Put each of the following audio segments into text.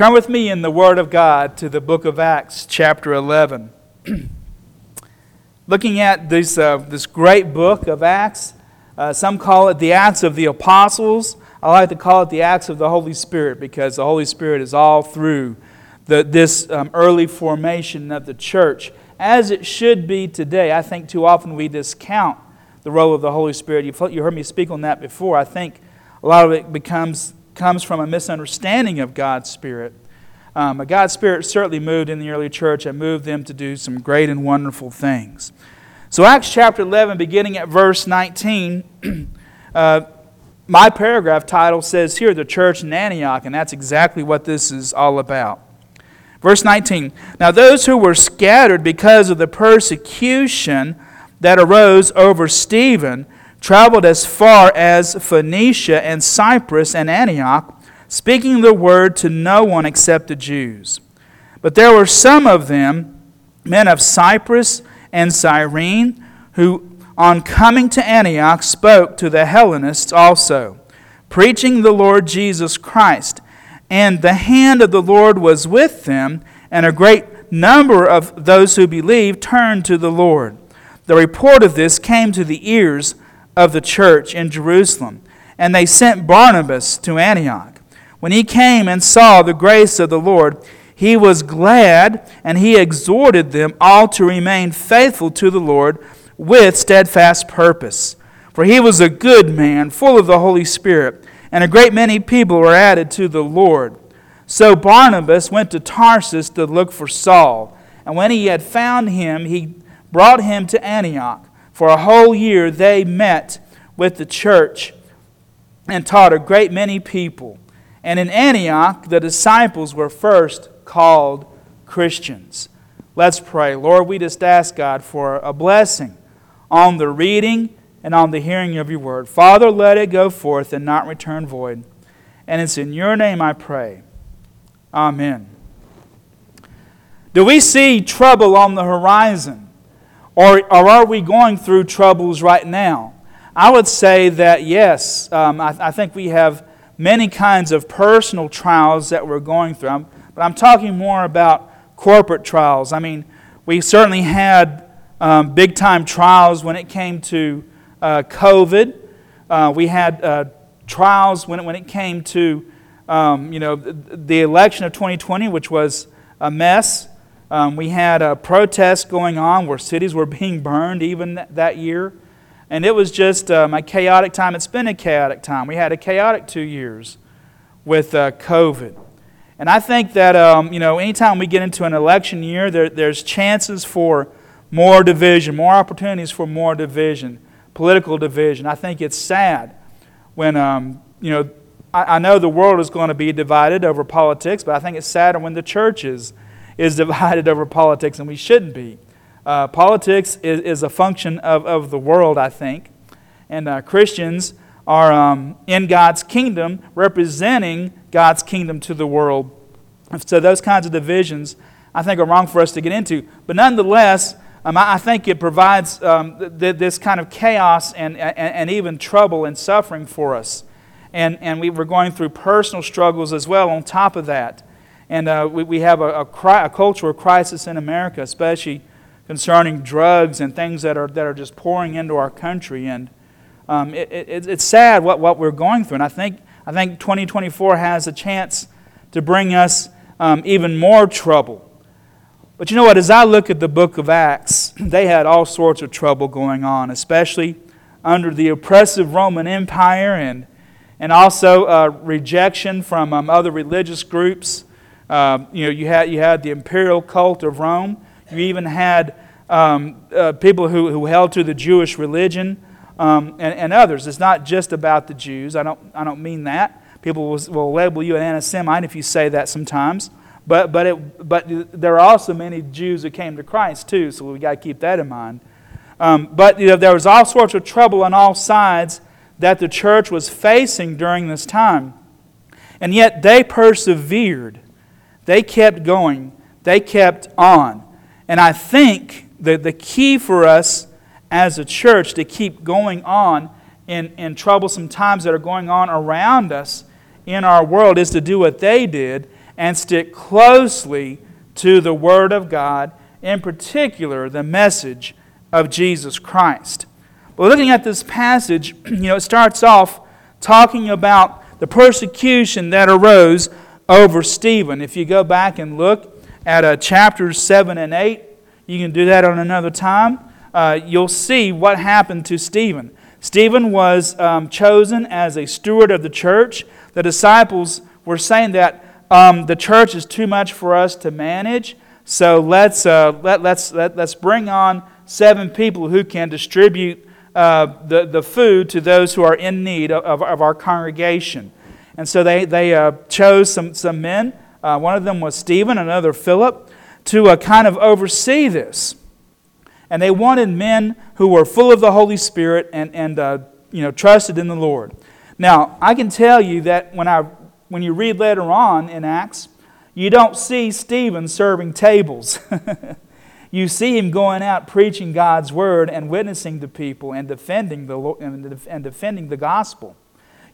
Turn with me in the Word of God to the book of Acts, chapter 11. Looking at this, uh, this great book of Acts, uh, some call it the Acts of the Apostles. I like to call it the Acts of the Holy Spirit because the Holy Spirit is all through the, this um, early formation of the church, as it should be today. I think too often we discount the role of the Holy Spirit. You've, you heard me speak on that before. I think a lot of it becomes comes from a misunderstanding of God's Spirit. Um, God's Spirit certainly moved in the early church and moved them to do some great and wonderful things. So, Acts chapter 11, beginning at verse 19, uh, my paragraph title says here, The Church in Antioch, and that's exactly what this is all about. Verse 19 Now, those who were scattered because of the persecution that arose over Stephen traveled as far as Phoenicia and Cyprus and Antioch, speaking the word to no one except the Jews. But there were some of them, men of Cyprus and Cyrene, who on coming to Antioch spoke to the Hellenists also, preaching the Lord Jesus Christ. And the hand of the Lord was with them, and a great number of those who believed turned to the Lord. The report of this came to the ears of the church in Jerusalem. And they sent Barnabas to Antioch. When he came and saw the grace of the Lord, he was glad, and he exhorted them all to remain faithful to the Lord with steadfast purpose. For he was a good man, full of the Holy Spirit, and a great many people were added to the Lord. So Barnabas went to Tarsus to look for Saul. And when he had found him, he brought him to Antioch. For a whole year they met with the church and taught a great many people. And in Antioch, the disciples were first called Christians. Let's pray. Lord, we just ask God for a blessing on the reading and on the hearing of your word. Father, let it go forth and not return void. And it's in your name I pray. Amen. Do we see trouble on the horizon? Or, or are we going through troubles right now? I would say that yes, um, I, I, think we have many kinds of personal trials that we're going through. I'm, but I'm talking more about corporate trials. I mean, we certainly had um, big time trials when it came to uh, COVID. Uh, we had uh, trials when it, when it came to um, you know, the, the election of 2020, which was a mess. Um, we had a protest going on where cities were being burned even th- that year. And it was just um, a chaotic time. It's been a chaotic time. We had a chaotic two years with uh, COVID. And I think that, um, you know, anytime we get into an election year, there, there's chances for more division, more opportunities for more division, political division. I think it's sad when, um, you know, I, I know the world is going to be divided over politics, but I think it's sadder when the church is is divided over politics, and we shouldn't be. Uh, politics is, is a function of, of the world, I think. And uh, Christians are um, in God's kingdom, representing God's kingdom to the world. So, those kinds of divisions, I think, are wrong for us to get into. But nonetheless, um, I, I, think it provides um, th- th- this kind of chaos and, and, and, even trouble and suffering for us. And, and we were going through personal struggles as well on top of that. And uh, we, we have a, a, cri- a cultural crisis in America, especially concerning drugs and things that are, that are just pouring into our country. And um, it, it, it's sad what, what we're going through. And I think, I think 2024 has a chance to bring us um, even more trouble. But you know what? As I look at the book of Acts, they had all sorts of trouble going on, especially under the oppressive Roman Empire and, and also uh, rejection from um, other religious groups. Um, you know, you had, you had the imperial cult of Rome. You even had um, uh, people who, who held to the Jewish religion um, and, and others. It's not just about the Jews. I don't, I don't mean that. People will, will label you an anti-Semite if you say that sometimes. But, but, it, but there are also many Jews who came to Christ too, so we've got to keep that in mind. Um, but you know, there was all sorts of trouble on all sides that the church was facing during this time. And yet they persevered. They kept going, they kept on. And I think that the key for us as a church to keep going on in, in troublesome times that are going on around us in our world is to do what they did and stick closely to the Word of God, in particular, the message of Jesus Christ. But looking at this passage, you know, it starts off talking about the persecution that arose over Stephen. If you go back and look at uh, chapters 7 and 8, you can do that on another time. Uh, you'll see what happened to Stephen. Stephen was um, chosen as a steward of the church. The disciples were saying that um, the church is too much for us to manage, so let's, uh, let, let's, let, let's bring on seven people who can distribute uh, the, the food to those who are in need of, of our congregation. And so they, they uh, chose some, some men. Uh, one of them was Stephen, another Philip, to uh, kind of oversee this. And they wanted men who were full of the Holy Spirit and, and uh, you know, trusted in the Lord. Now, I can tell you that when, I, when you read later on in Acts, you don't see Stephen serving tables. you see him going out preaching God's word and witnessing to people and defending the, and defending the gospel.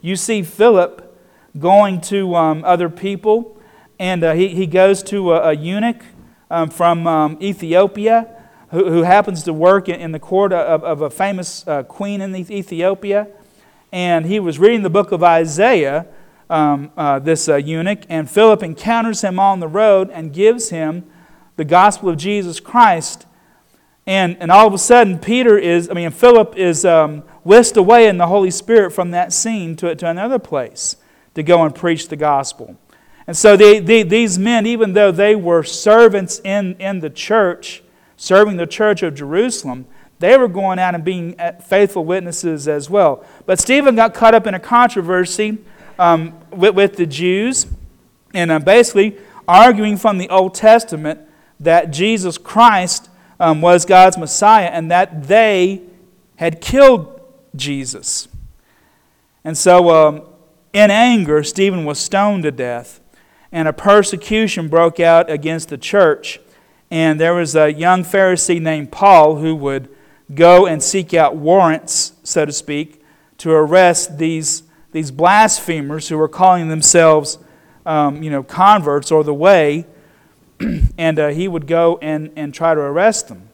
You see Philip going to um, other people, and uh, he, he goes to a, a eunuch um, from um, Ethiopia who, who, happens to work in, in the court of, of a famous uh, queen in Ethiopia. And he was reading the book of Isaiah, um, uh, this uh, eunuch, and Philip encounters him on the road and gives him the gospel of Jesus Christ. And, and all of a sudden, Peter is, I mean, Philip is um, whisked away in the Holy Spirit from that scene to, to another place to go and preach the gospel. And so they, they, these men, even though they were servants in, in the church, serving the church of Jerusalem, they were going out and being uh, faithful witnesses as well. But Stephen got caught up in a controversy um, with, with, the Jews and uh, basically arguing from the Old Testament that Jesus Christ um, was God's Messiah and that they had killed Jesus. And so, um, in anger, Stephen was stoned to death, and a persecution broke out against the church. And there was a young Pharisee named Paul who would go and seek out warrants, so to speak, to arrest these, these blasphemers who were calling themselves um, you know, converts or the way. and uh, he would go and, and try to arrest them.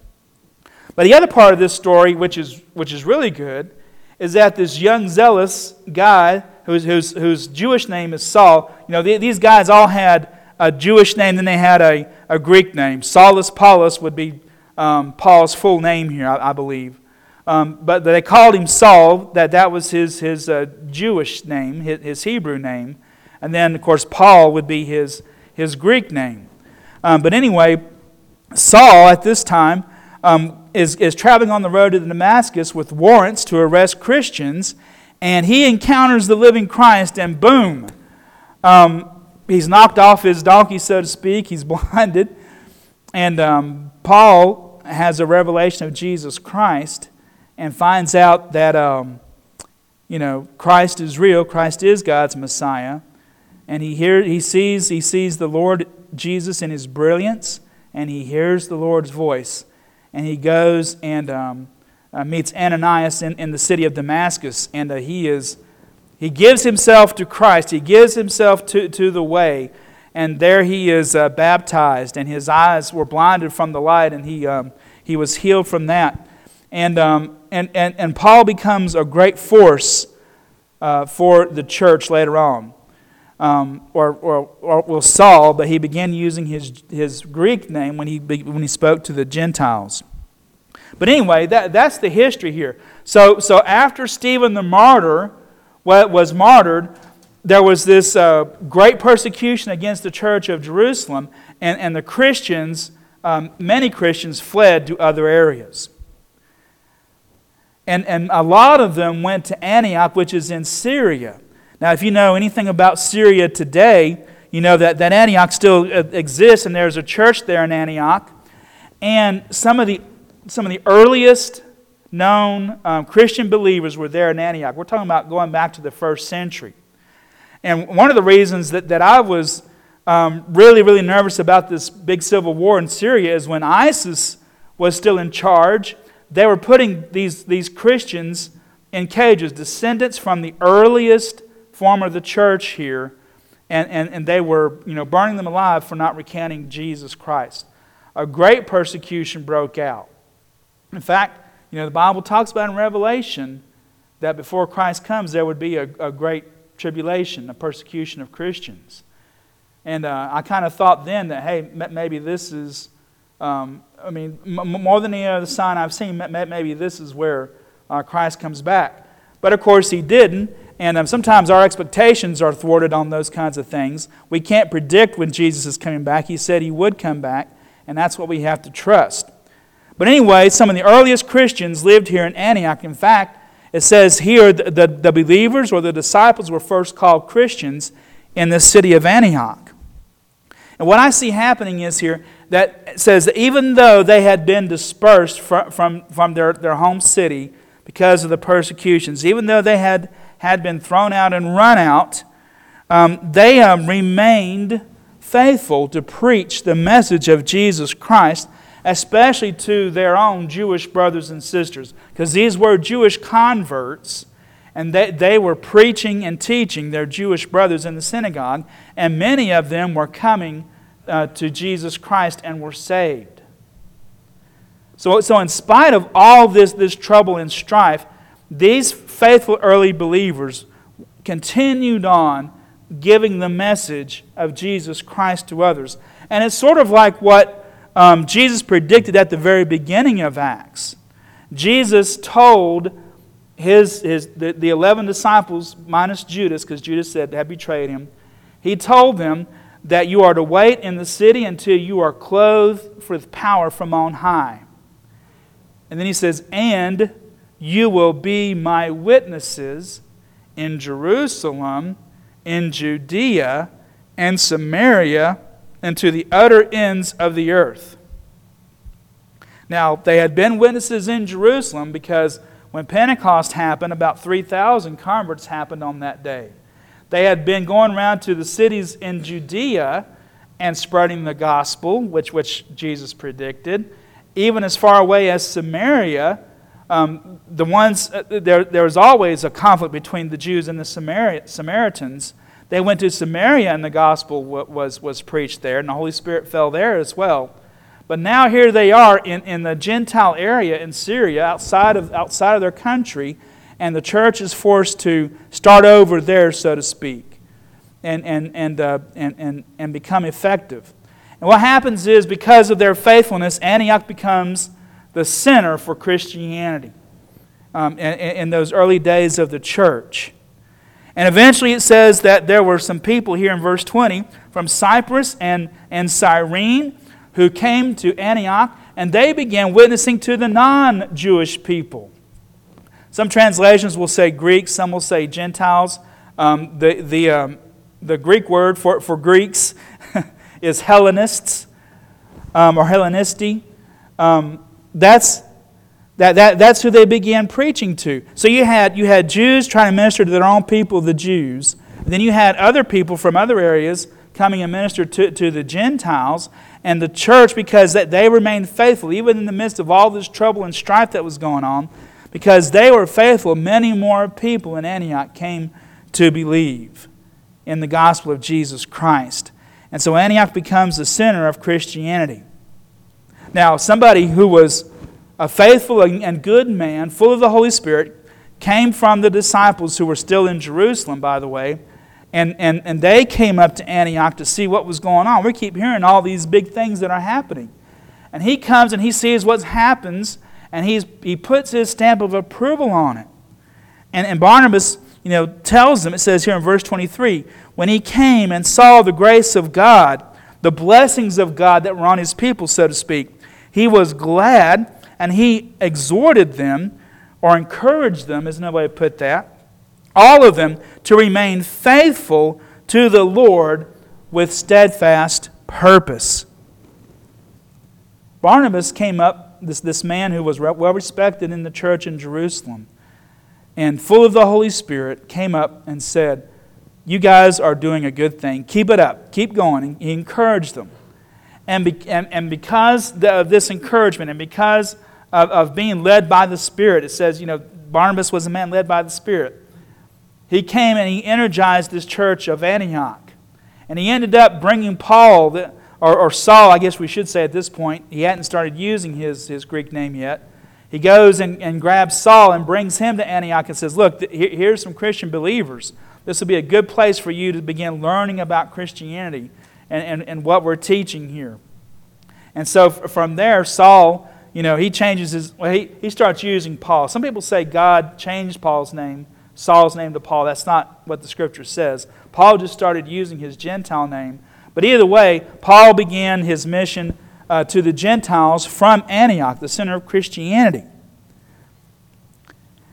But the other part of this story, which is, which is really good, is that this young zealous guy whose, whose, whose Jewish name is Saul, you know, these guys all had a Jewish name, then they had a, a Greek name. Saulus Paulus would be um, Paul's full name here, I, I believe. Um, but they called him Saul, that that was his, his uh, Jewish name, his, his, Hebrew name. And then, of course, Paul would be his, his Greek name. Um, but anyway, Saul at this time um, is, is traveling on the road to Damascus with warrants to arrest Christians, and he encounters the living Christ, and boom, um, he's knocked off his donkey, so to speak. He's blinded. And um, Paul has a revelation of Jesus Christ and finds out that, um, you know, Christ is real, Christ is God's Messiah. And he, hear, he, sees, he sees the Lord Jesus in his brilliance, and he hears the Lord's voice. And he goes and um, uh, meets Ananias in, in the city of Damascus, and uh, he is he gives himself to Christ. He gives himself to, to the way. And there he is uh, baptized, and his eyes were blinded from the light, and he, um, he was healed from that. And, um, and, and, and Paul becomes a great force uh, for the church later on. Um, or, or, or well, Saul, but he began using his, his Greek name when he, when he spoke to the Gentiles. But anyway, that, that's the history here. So, so after Stephen the martyr was martyred, there was this uh, great persecution against the church of Jerusalem, and, and the Christians, um, many Christians, fled to other areas. And, and a lot of them went to Antioch, which is in Syria. Now, if you know anything about Syria today, you know that, that Antioch still uh, exists, and there's a church there in Antioch. And some of the, some of the earliest known um, Christian believers were there in Antioch. We're talking about going back to the first century. And one of the reasons that, that I was um, really, really nervous about this big civil war in Syria is when ISIS was still in charge, they were putting these, these Christians in cages, descendants from the earliest form of the church here. and, and, and they were you know, burning them alive for not recanting Jesus Christ. A great persecution broke out. In fact, you know, the Bible talks about in Revelation that before Christ comes, there would be a, a great tribulation, a persecution of Christians. And uh, I kind of thought then that, hey, maybe this is, um, I mean, more than any other sign I've seen, maybe this is where uh, Christ comes back. But of course, he didn't. And um, sometimes our expectations are thwarted on those kinds of things. We can't predict when Jesus is coming back. He said he would come back, and that's what we have to trust. But anyway, some of the earliest Christians lived here in Antioch. In fact, it says here the, the, the believers or the disciples were first called Christians in the city of Antioch. And what I see happening is here that says that even though they had been dispersed from, from, from their, their home city because of the persecutions, even though they had, had been thrown out and run out, um, they um, remained faithful to preach the message of Jesus Christ especially to their own Jewish brothers and sisters, because these were Jewish converts, and they, they were preaching and teaching their Jewish brothers in the synagogue, and many of them were coming uh, to Jesus Christ and were saved. So, so, in spite of all this, this trouble and strife, these faithful early believers continued on giving the message of Jesus Christ to others. And it's sort of like what um, Jesus predicted at the very beginning of Acts. Jesus told his, his, the, the 11 disciples, minus Judas, because Judas said had betrayed him, he told them that you are to wait in the city until you are clothed with power from on high. And then he says, And you will be my witnesses in Jerusalem, in Judea, and Samaria and to the utter ends of the earth. Now, they had been witnesses in Jerusalem because when Pentecost happened, about 3,000 converts happened on that day. They had been going around to the cities in Judea and spreading the gospel, which, which Jesus predicted, even as far away as Samaria. Um, the ones, uh, there, there was always a conflict between the Jews and the Samari- Samaritans. They went to Samaria and the gospel was, was preached there, and the Holy Spirit fell there as well. But now here they are in, in the Gentile area in Syria, outside of, outside of their country, and the church is forced to start over there, so to speak, and, and, and, uh, and, and, and become effective. And what happens is, because of their faithfulness, Antioch becomes the center for Christianity um, in, in those early days of the church. And eventually it says that there were some people here in verse 20 from Cyprus and, and Cyrene who came to Antioch, and they began witnessing to the non Jewish people. Some translations will say Greeks, some will say Gentiles. Um, the, the, um, the Greek word for, for Greeks is Hellenists um, or Hellenisti. Um, that's that, that, that's who they began preaching to. So you had, you had Jews trying to minister to their own people, the Jews. Then you had other people from other areas coming and minister to, to the Gentiles. And the church, because that they remained faithful, even in the midst of all this trouble and strife that was going on, because they were faithful, many more people in Antioch came to believe in the gospel of Jesus Christ. And so Antioch becomes the center of Christianity. Now, somebody who was a faithful and good man, full of the Holy Spirit, came from the disciples who were still in Jerusalem, by the way, and, and, and they came up to Antioch to see what was going on. We keep hearing all these big things that are happening. And he comes and he sees what happens, and he's, he puts his stamp of approval on it. And, and Barnabas, you know, tells them, it says here in verse 23, when he came and saw the grace of God, the blessings of God that were on his people, so to speak, he was glad and he exhorted them or encouraged them, is another way to put that, all of them to remain faithful to the Lord with steadfast purpose. Barnabas came up, this, this man who was well respected in the church in Jerusalem, and full of the Holy Spirit, came up and said, You guys are doing a good thing. Keep it up. Keep going. He encouraged them. And, be, and, and because of this encouragement and because of, of being led by the Spirit. It says, you know, Barnabas was a man led by the Spirit. He came and he energized this church of Antioch. And he ended up bringing Paul, or, or Saul, I guess we should say at this point. He hadn't started using his, his Greek name yet. He goes and, and grabs Saul and brings him to Antioch and says, Look, here's some Christian believers. This will be a good place for you to begin learning about Christianity and, and, and what we're teaching here. And so from there, Saul, you know, he changes his, well, he, he starts using Paul. Some people say God changed Paul's name, Saul's name to Paul. That's not what the scripture says. Paul just started using his Gentile name. But either way, Paul began his mission uh, to the Gentiles from Antioch, the center of Christianity.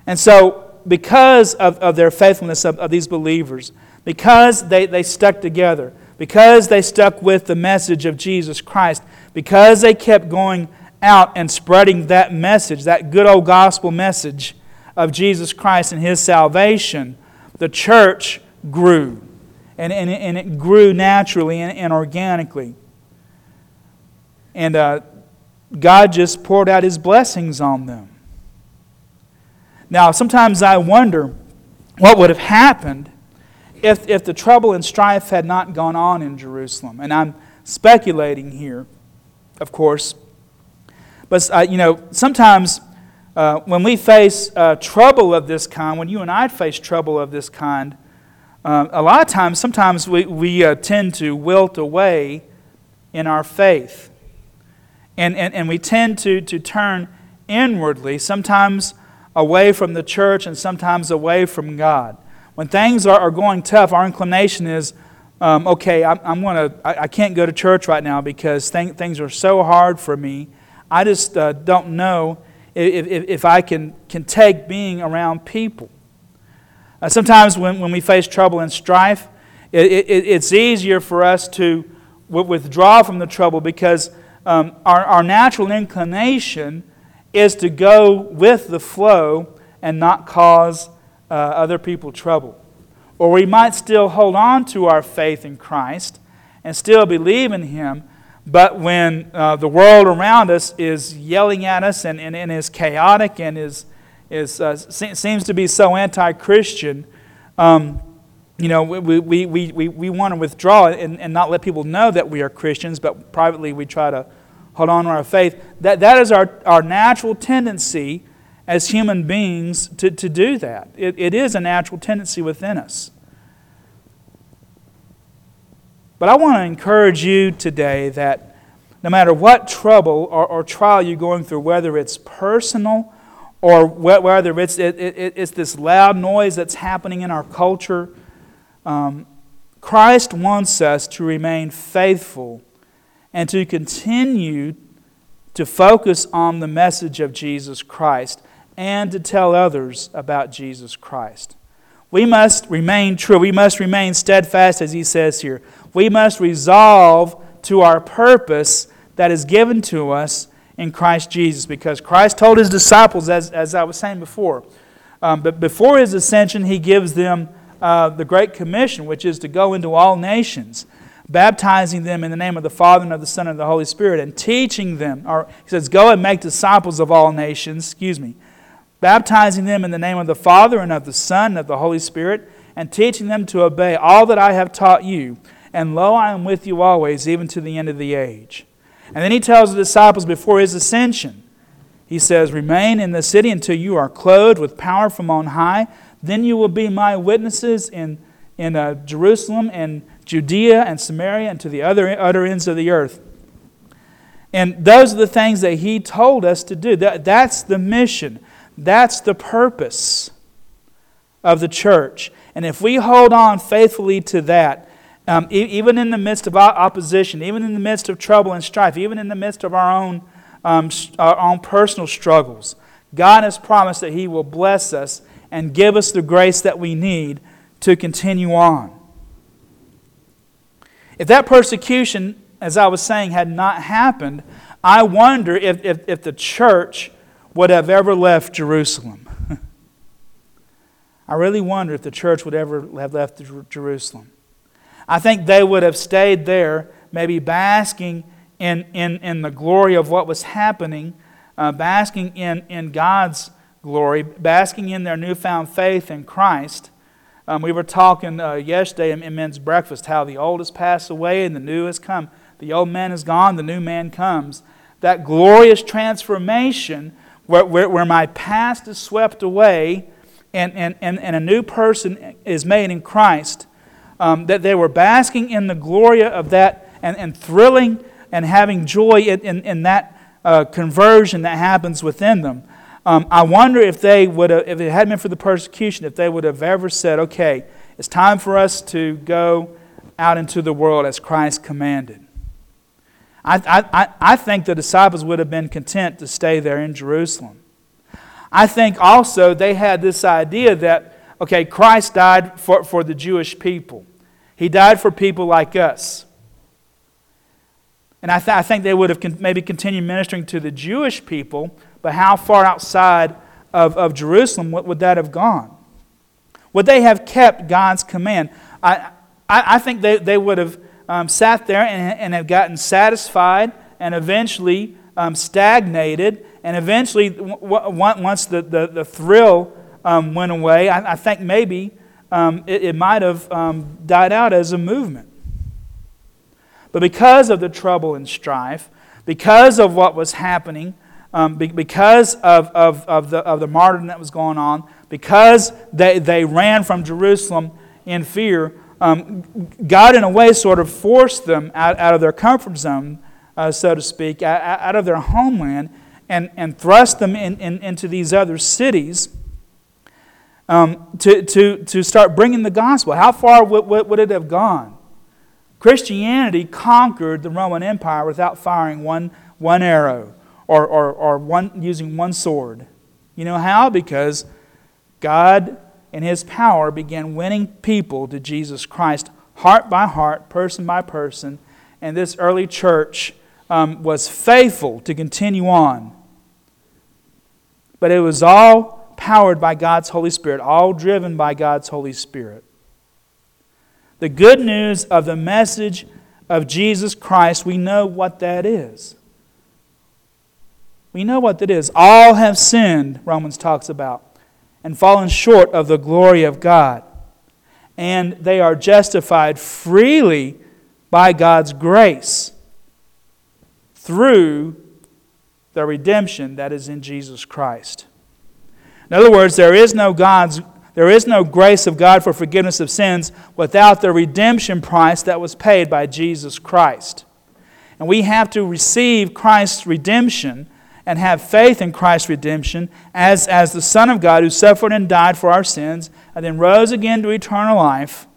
And so, because of, of their faithfulness of, of these believers, because they, they stuck together, because they stuck with the message of Jesus Christ, because they kept going out and spreading that message, that good old gospel message of Jesus Christ and his salvation, the church grew. And, and, and it grew naturally and, and organically. And uh, God just poured out his blessings on them. Now, sometimes I wonder what would have happened if, if the trouble and strife had not gone on in Jerusalem. And I'm speculating here, of course. But, uh, you know, sometimes uh, when we face uh, trouble of this kind, when you and I face trouble of this kind, uh, a lot of times, sometimes we, we uh, tend to wilt away in our faith. And, and, and we tend to, to turn inwardly, sometimes away from the church and sometimes away from God. When things are, are going tough, our inclination is, um, okay, I'm, I'm gonna, I, I, can't go to church right now because th- things are so hard for me. I just uh, don't know if, if, if, I can, can take being around people. Uh, sometimes when, when we face trouble and strife, it, it, it's easier for us to withdraw from the trouble because um, our, our natural inclination is to go with the flow and not cause uh, other people trouble. Or we might still hold on to our faith in Christ and still believe in Him, but when uh, the world around us is yelling at us and, and, and is chaotic and is, is, uh, seems to be so anti Christian, um, you know, we, we, we, we, we want to withdraw and, and not let people know that we are Christians, but privately we try to hold on to our faith. That, that is our, our natural tendency as human beings to, to do that. It, it is a natural tendency within us. But I want to encourage you today that no matter what trouble or, or trial you're going through, whether it's personal or whether it's, it, it, it's this loud noise that's happening in our culture, um, Christ wants us to remain faithful and to continue to focus on the message of Jesus Christ and to tell others about Jesus Christ. We must remain true. We must remain steadfast, as he says here. We must resolve to our purpose that is given to us in Christ Jesus, because Christ told his disciples, as, as I was saying before, um, but before his ascension, he gives them uh, the Great Commission, which is to go into all nations, baptizing them in the name of the Father and of the Son and of the Holy Spirit, and teaching them, or he says, Go and make disciples of all nations, excuse me, baptizing them in the name of the Father and of the Son and of the Holy Spirit, and teaching them to obey all that I have taught you. And lo, I am with you always, even to the end of the age. And then he tells the disciples before his ascension, he says, Remain in the city until you are clothed with power from on high. Then you will be my witnesses in, in uh, Jerusalem and Judea and Samaria and to the other utter ends of the earth. And those are the things that he told us to do. That, that's the mission. That's the purpose of the church. And if we hold on faithfully to that, um, e- even in the midst of opposition, even in the midst of trouble and strife, even in the midst of our own, um, our own personal struggles, God has promised that He will bless us and give us the grace that we need to continue on. If that persecution, as I was saying, had not happened, I wonder if, if, if the church would have ever left Jerusalem. I really wonder if the church would ever have left Jerusalem. I think they would have stayed there, maybe basking in, in, in the glory of what was happening, uh, basking in, in God's glory, basking in their newfound faith in Christ. Um, we were talking uh, yesterday in, in men's breakfast how the old has passed away and the new has come. The old man is gone, the new man comes. That glorious transformation where, where, where my past is swept away and, and, and, and a new person is made in Christ, um, that they were basking in the glory of that and, and thrilling and having joy in, in, in that uh, conversion that happens within them. Um, I wonder if they would have, if it hadn't been for the persecution, if they would have ever said, okay, it's time for us to go out into the world as Christ commanded. I, I, I think the disciples would have been content to stay there in Jerusalem. I think also they had this idea that, okay, Christ died for, for the Jewish people, He died for people like us. And I, th- I think they would have con- maybe continued ministering to the Jewish people, but how far outside of, of Jerusalem would, would that have gone? Would they have kept God's command? I, I, I think they, they would have um, sat there and, and have gotten satisfied and eventually um, stagnated. And eventually, w- w- once the, the, the thrill um, went away, I, I think maybe um, it, it, might have um, died out as a movement. But because of the trouble and strife, because of what was happening, um, be, because of, of, of, the, of the martyrdom that was going on, because they, they ran from Jerusalem in fear, um, God, in a way, sort of forced them out, out of their comfort zone, uh, so to speak, out, out, of their homeland, and, and thrust them in, in, into these other cities um, to, to, to start bringing the gospel. How far would, would it have gone? Christianity conquered the Roman Empire without firing one, one arrow or, or, or one, using one sword. You know how? Because God, in His power, began winning people to Jesus Christ, heart by heart, person by person. And this early church um, was faithful to continue on. But it was all powered by God's Holy Spirit, all driven by God's Holy Spirit. The good news of the message of Jesus Christ, we know what that is. We know what that is. All have sinned, Romans talks about, and fallen short of the glory of God. And they are justified freely by God's grace through the redemption that is in Jesus Christ. In other words, there is no God's there is no grace of God for forgiveness of sins without the redemption price that was paid by Jesus Christ. And we have to receive Christ's redemption and have faith in Christ's redemption as, as the Son of God who suffered and died for our sins and then rose again to eternal life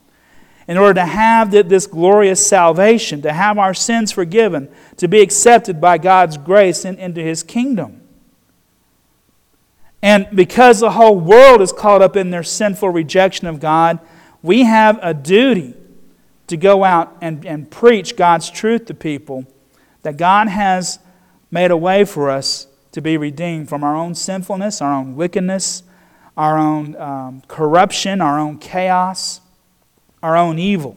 in order to have this glorious salvation, to have our sins forgiven, to be accepted by God's grace in, into His kingdom. And because the whole world is caught up in their sinful rejection of God, we have a duty to go out and, and preach God's truth to people that God has made a way for us to be redeemed from our own sinfulness, our own wickedness, our own um, corruption, our own chaos, our own evil.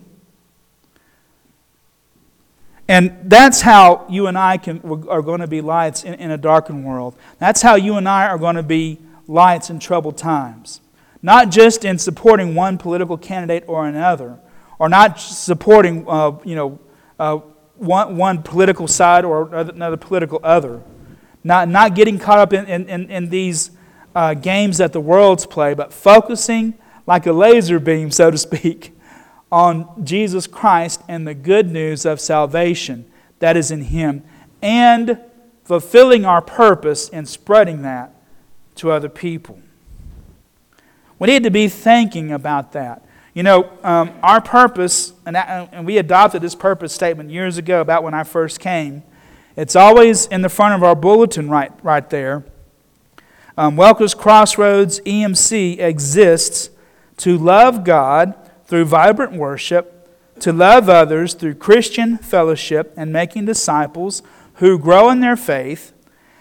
And that's how you and I can, are going to be lights in, in a darkened world. That's how you and I are going to be lights in troubled times. Not just in supporting one political candidate or another, or not supporting uh, you know, uh, one, one political side or another political other. Not, not getting caught up in, in, in these uh, games that the world's play, but focusing like a laser beam, so to speak, on Jesus Christ and the good news of salvation that is in Him, and fulfilling our purpose in spreading that to other people. We need to be thinking about that. You know, um, our purpose, and, and we adopted this purpose statement years ago about when I first came. It's always in the front of our bulletin right, right there. Um, Welker's Crossroads EMC exists to love God through vibrant worship, to love others through Christian fellowship and making disciples who grow in their faith,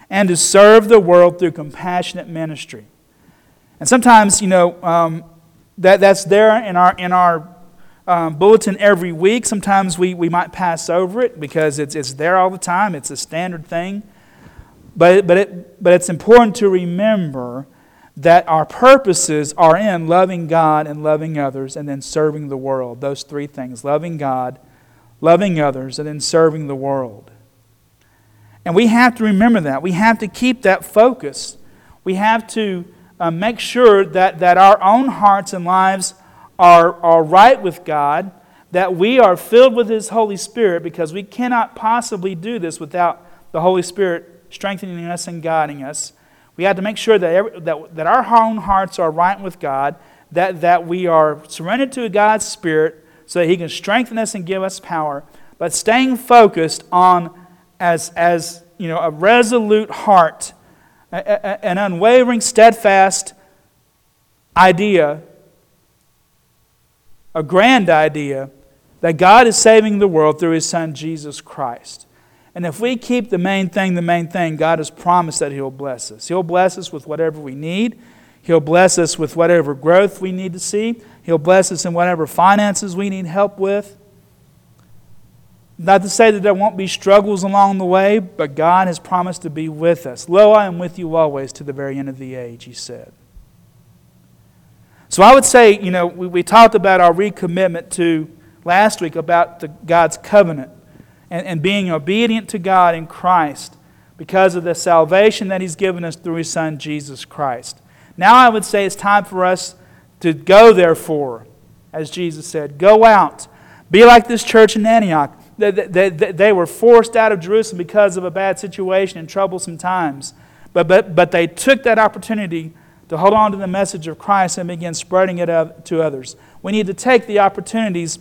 and to serve the world through compassionate ministry. And sometimes, you know, um, that, that's there in our, in our um, bulletin every week. Sometimes we, we might pass over it because it's, it's there all the time, it's a standard thing. But, but, it, but it's important to remember that our purposes are in loving God and loving others and then serving the world. Those three things loving God, loving others, and then serving the world. And we have to remember that. We have to keep that focus. We have to uh, make sure that, that our own hearts and lives are, are right with God, that we are filled with His Holy Spirit, because we cannot possibly do this without the Holy Spirit strengthening us and guiding us. We have to make sure that, every, that, that our own hearts are right with God, that, that we are surrendered to God's Spirit so that He can strengthen us and give us power, but staying focused on as, as you know, a resolute heart, a, a, an unwavering, steadfast idea, a grand idea that God is saving the world through His Son, Jesus Christ. And if we keep the main thing the main thing, God has promised that He'll bless us. He'll bless us with whatever we need. He'll bless us with whatever growth we need to see. He'll bless us in whatever finances we need help with. Not to say that there won't be struggles along the way, but God has promised to be with us. Lo, I am with you always to the very end of the age, He said. So I would say, you know, we, we talked about our recommitment to last week about the, God's covenant and, and being obedient to God in Christ because of the salvation that He's given us through His Son, Jesus Christ. Now I would say it's time for us to go, therefore, as Jesus said, go out. Be like this church in Antioch. They, they, they were forced out of Jerusalem because of a bad situation and troublesome times. But, but, but they took that opportunity to hold on to the message of Christ and begin spreading it out to others. We need to take the opportunities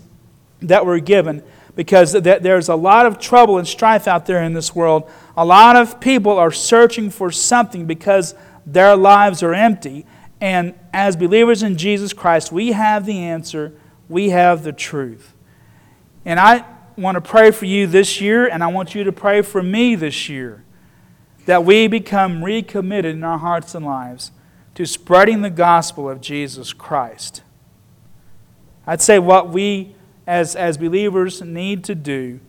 that were given because there's a lot of trouble and strife out there in this world. A lot of people are searching for something because their lives are empty. And as believers in Jesus Christ, we have the answer, we have the truth. And I want to pray for you this year, and I want you to pray for me this year that we become recommitted in our hearts and lives to spreading the gospel of Jesus Christ. I'd say what we as, as believers need to do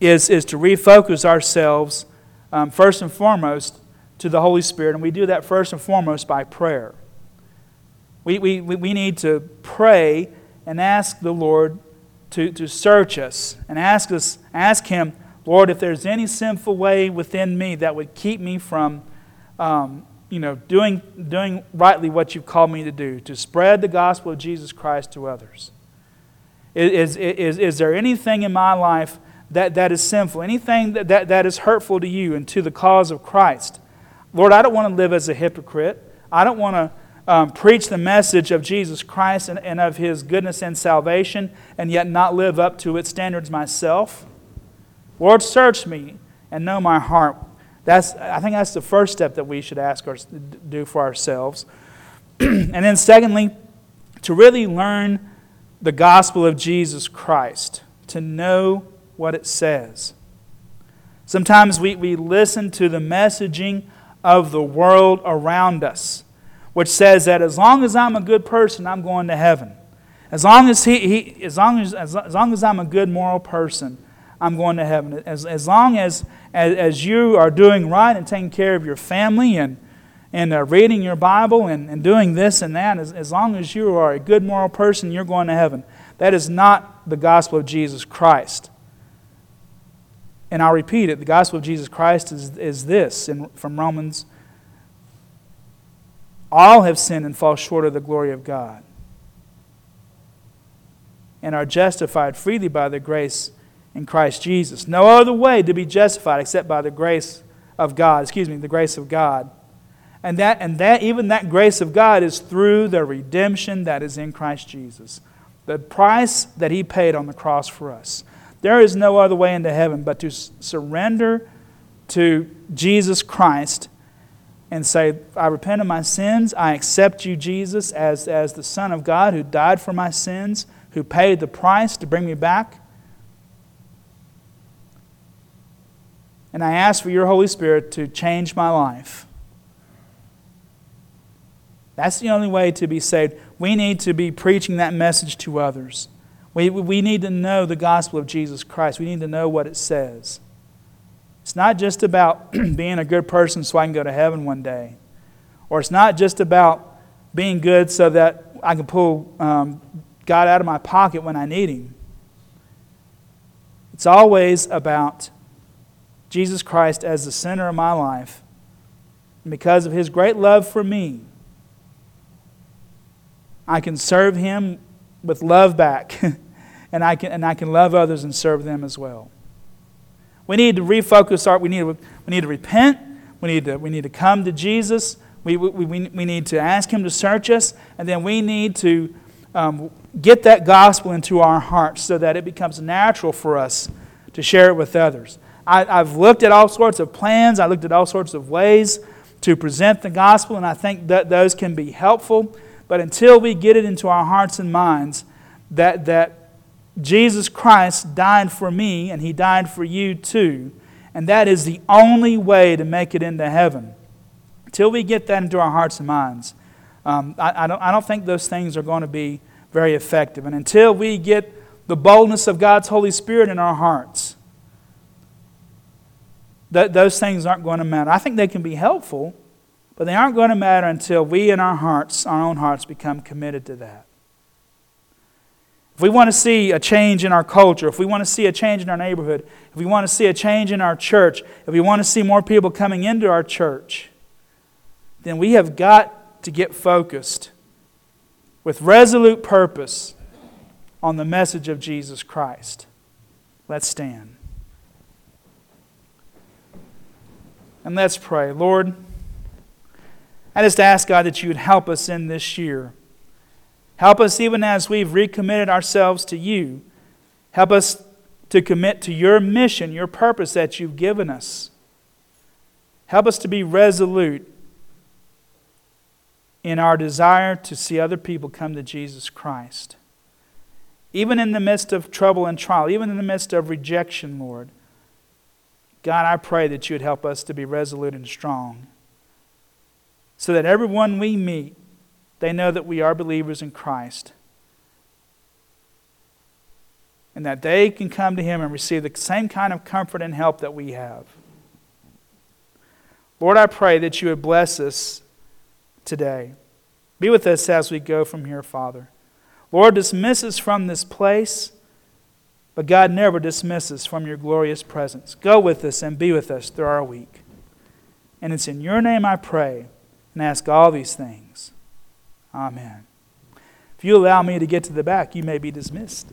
is, is to refocus ourselves um, first and foremost to the Holy Spirit, and we do that first and foremost by prayer. We, we, we need to pray and ask the Lord to, to search us and ask us, ask Him, Lord, if there's any sinful way within me that would keep me from um, you know, doing, doing rightly what you've called me to do, to spread the gospel of Jesus Christ to others. Is, is, is there anything in my life that, that is sinful, anything that, that, that is hurtful to you and to the cause of Christ? Lord, I don't want to live as a hypocrite. I don't want to um, preach the message of Jesus Christ and, and of his goodness and salvation and yet not live up to its standards myself. Lord, search me and know my heart. That's, I think that's the first step that we should ask or do for ourselves. and then, secondly, to really learn the gospel of Jesus Christ, to know what it says. Sometimes we, we listen to the messaging of the world around us, which says that as long as I'm a good person, I'm going to heaven. As long as, he, he, as, long as, as, as long as I'm a good moral person, I'm going to heaven. As, as long as, as, as you are doing right and taking care of your family and, and uh, reading your Bible and, and doing this and that, as, as long as you are a good moral person, you're going to heaven. That is not the gospel of Jesus Christ. And I'll repeat it the gospel of Jesus Christ is, is this in, from Romans all have sinned and fall short of the glory of God and are justified freely by the grace in Christ Jesus. No other way to be justified except by the grace of God, excuse me, the grace of God. And that, and that even that grace of God is through the redemption that is in Christ Jesus. The price that He paid on the cross for us. There is no other way into heaven but to surrender to Jesus Christ and say, I repent of my sins. I accept you, Jesus, as, as the Son of God who died for my sins, who paid the price to bring me back. And I ask for your Holy Spirit to change my life. That's the only way to be saved. We need to be preaching that message to others. We, we need to know the gospel of Jesus Christ. We need to know what it says. It's not just about being a good person so I can go to heaven one day or it's not just about being good so that I can pull um, God out of my pocket when I need Him. It's always about Jesus Christ as the center of my life. And because of His great love for me, I can serve Him with love back, and, I can, and I can love others and serve them as well. We need to refocus our, we need we need to repent, we need to, we need to come to Jesus, we, we, we, we need to ask Him to search us, and then we need to um, get that gospel into our hearts so that it becomes natural for us to share it with others. I, I've looked at all sorts of plans, I looked at all sorts of ways to present the gospel, and I think that those can be helpful. But until we get it into our hearts and minds that, that Jesus Christ died for me and he died for you too, and that is the only way to make it into heaven. Until we get that into our hearts and minds, um, I, I, don't, I don't think those things are going to be very effective. And until we get the boldness of God's Holy Spirit in our hearts, th- those things aren't going to matter. I think they can be helpful, but they aren't going to matter until we in our hearts, our own hearts, become committed to that. If we want to see a change in our culture, if we want to see a change in our neighborhood, if we want to see a change in our church, if we want to see more people coming into our church, then we have got to get focused with resolute purpose on the message of Jesus Christ. Let's stand. And let's pray. Lord, I just ask, God, that you would help us in this year. Help us even as we've recommitted ourselves to you. Help us to commit to your mission, your purpose that you've given us. Help us to be resolute in our desire to see other people come to Jesus Christ. Even in the midst of trouble and trial, even in the midst of rejection, Lord, God, I pray that you would help us to be resolute and strong so that everyone we meet, they know that we are believers in Christ. And that they can come to Him and receive the same kind of comfort and help that we have. Lord, I pray that you would bless us today. Be with us as we go from here, Father. Lord, dismiss us from this place, but God never dismisses from your glorious presence. Go with us and be with us through our week. And it's in your name I pray and ask all these things. Amen. If you allow me to get to the back, you may be dismissed.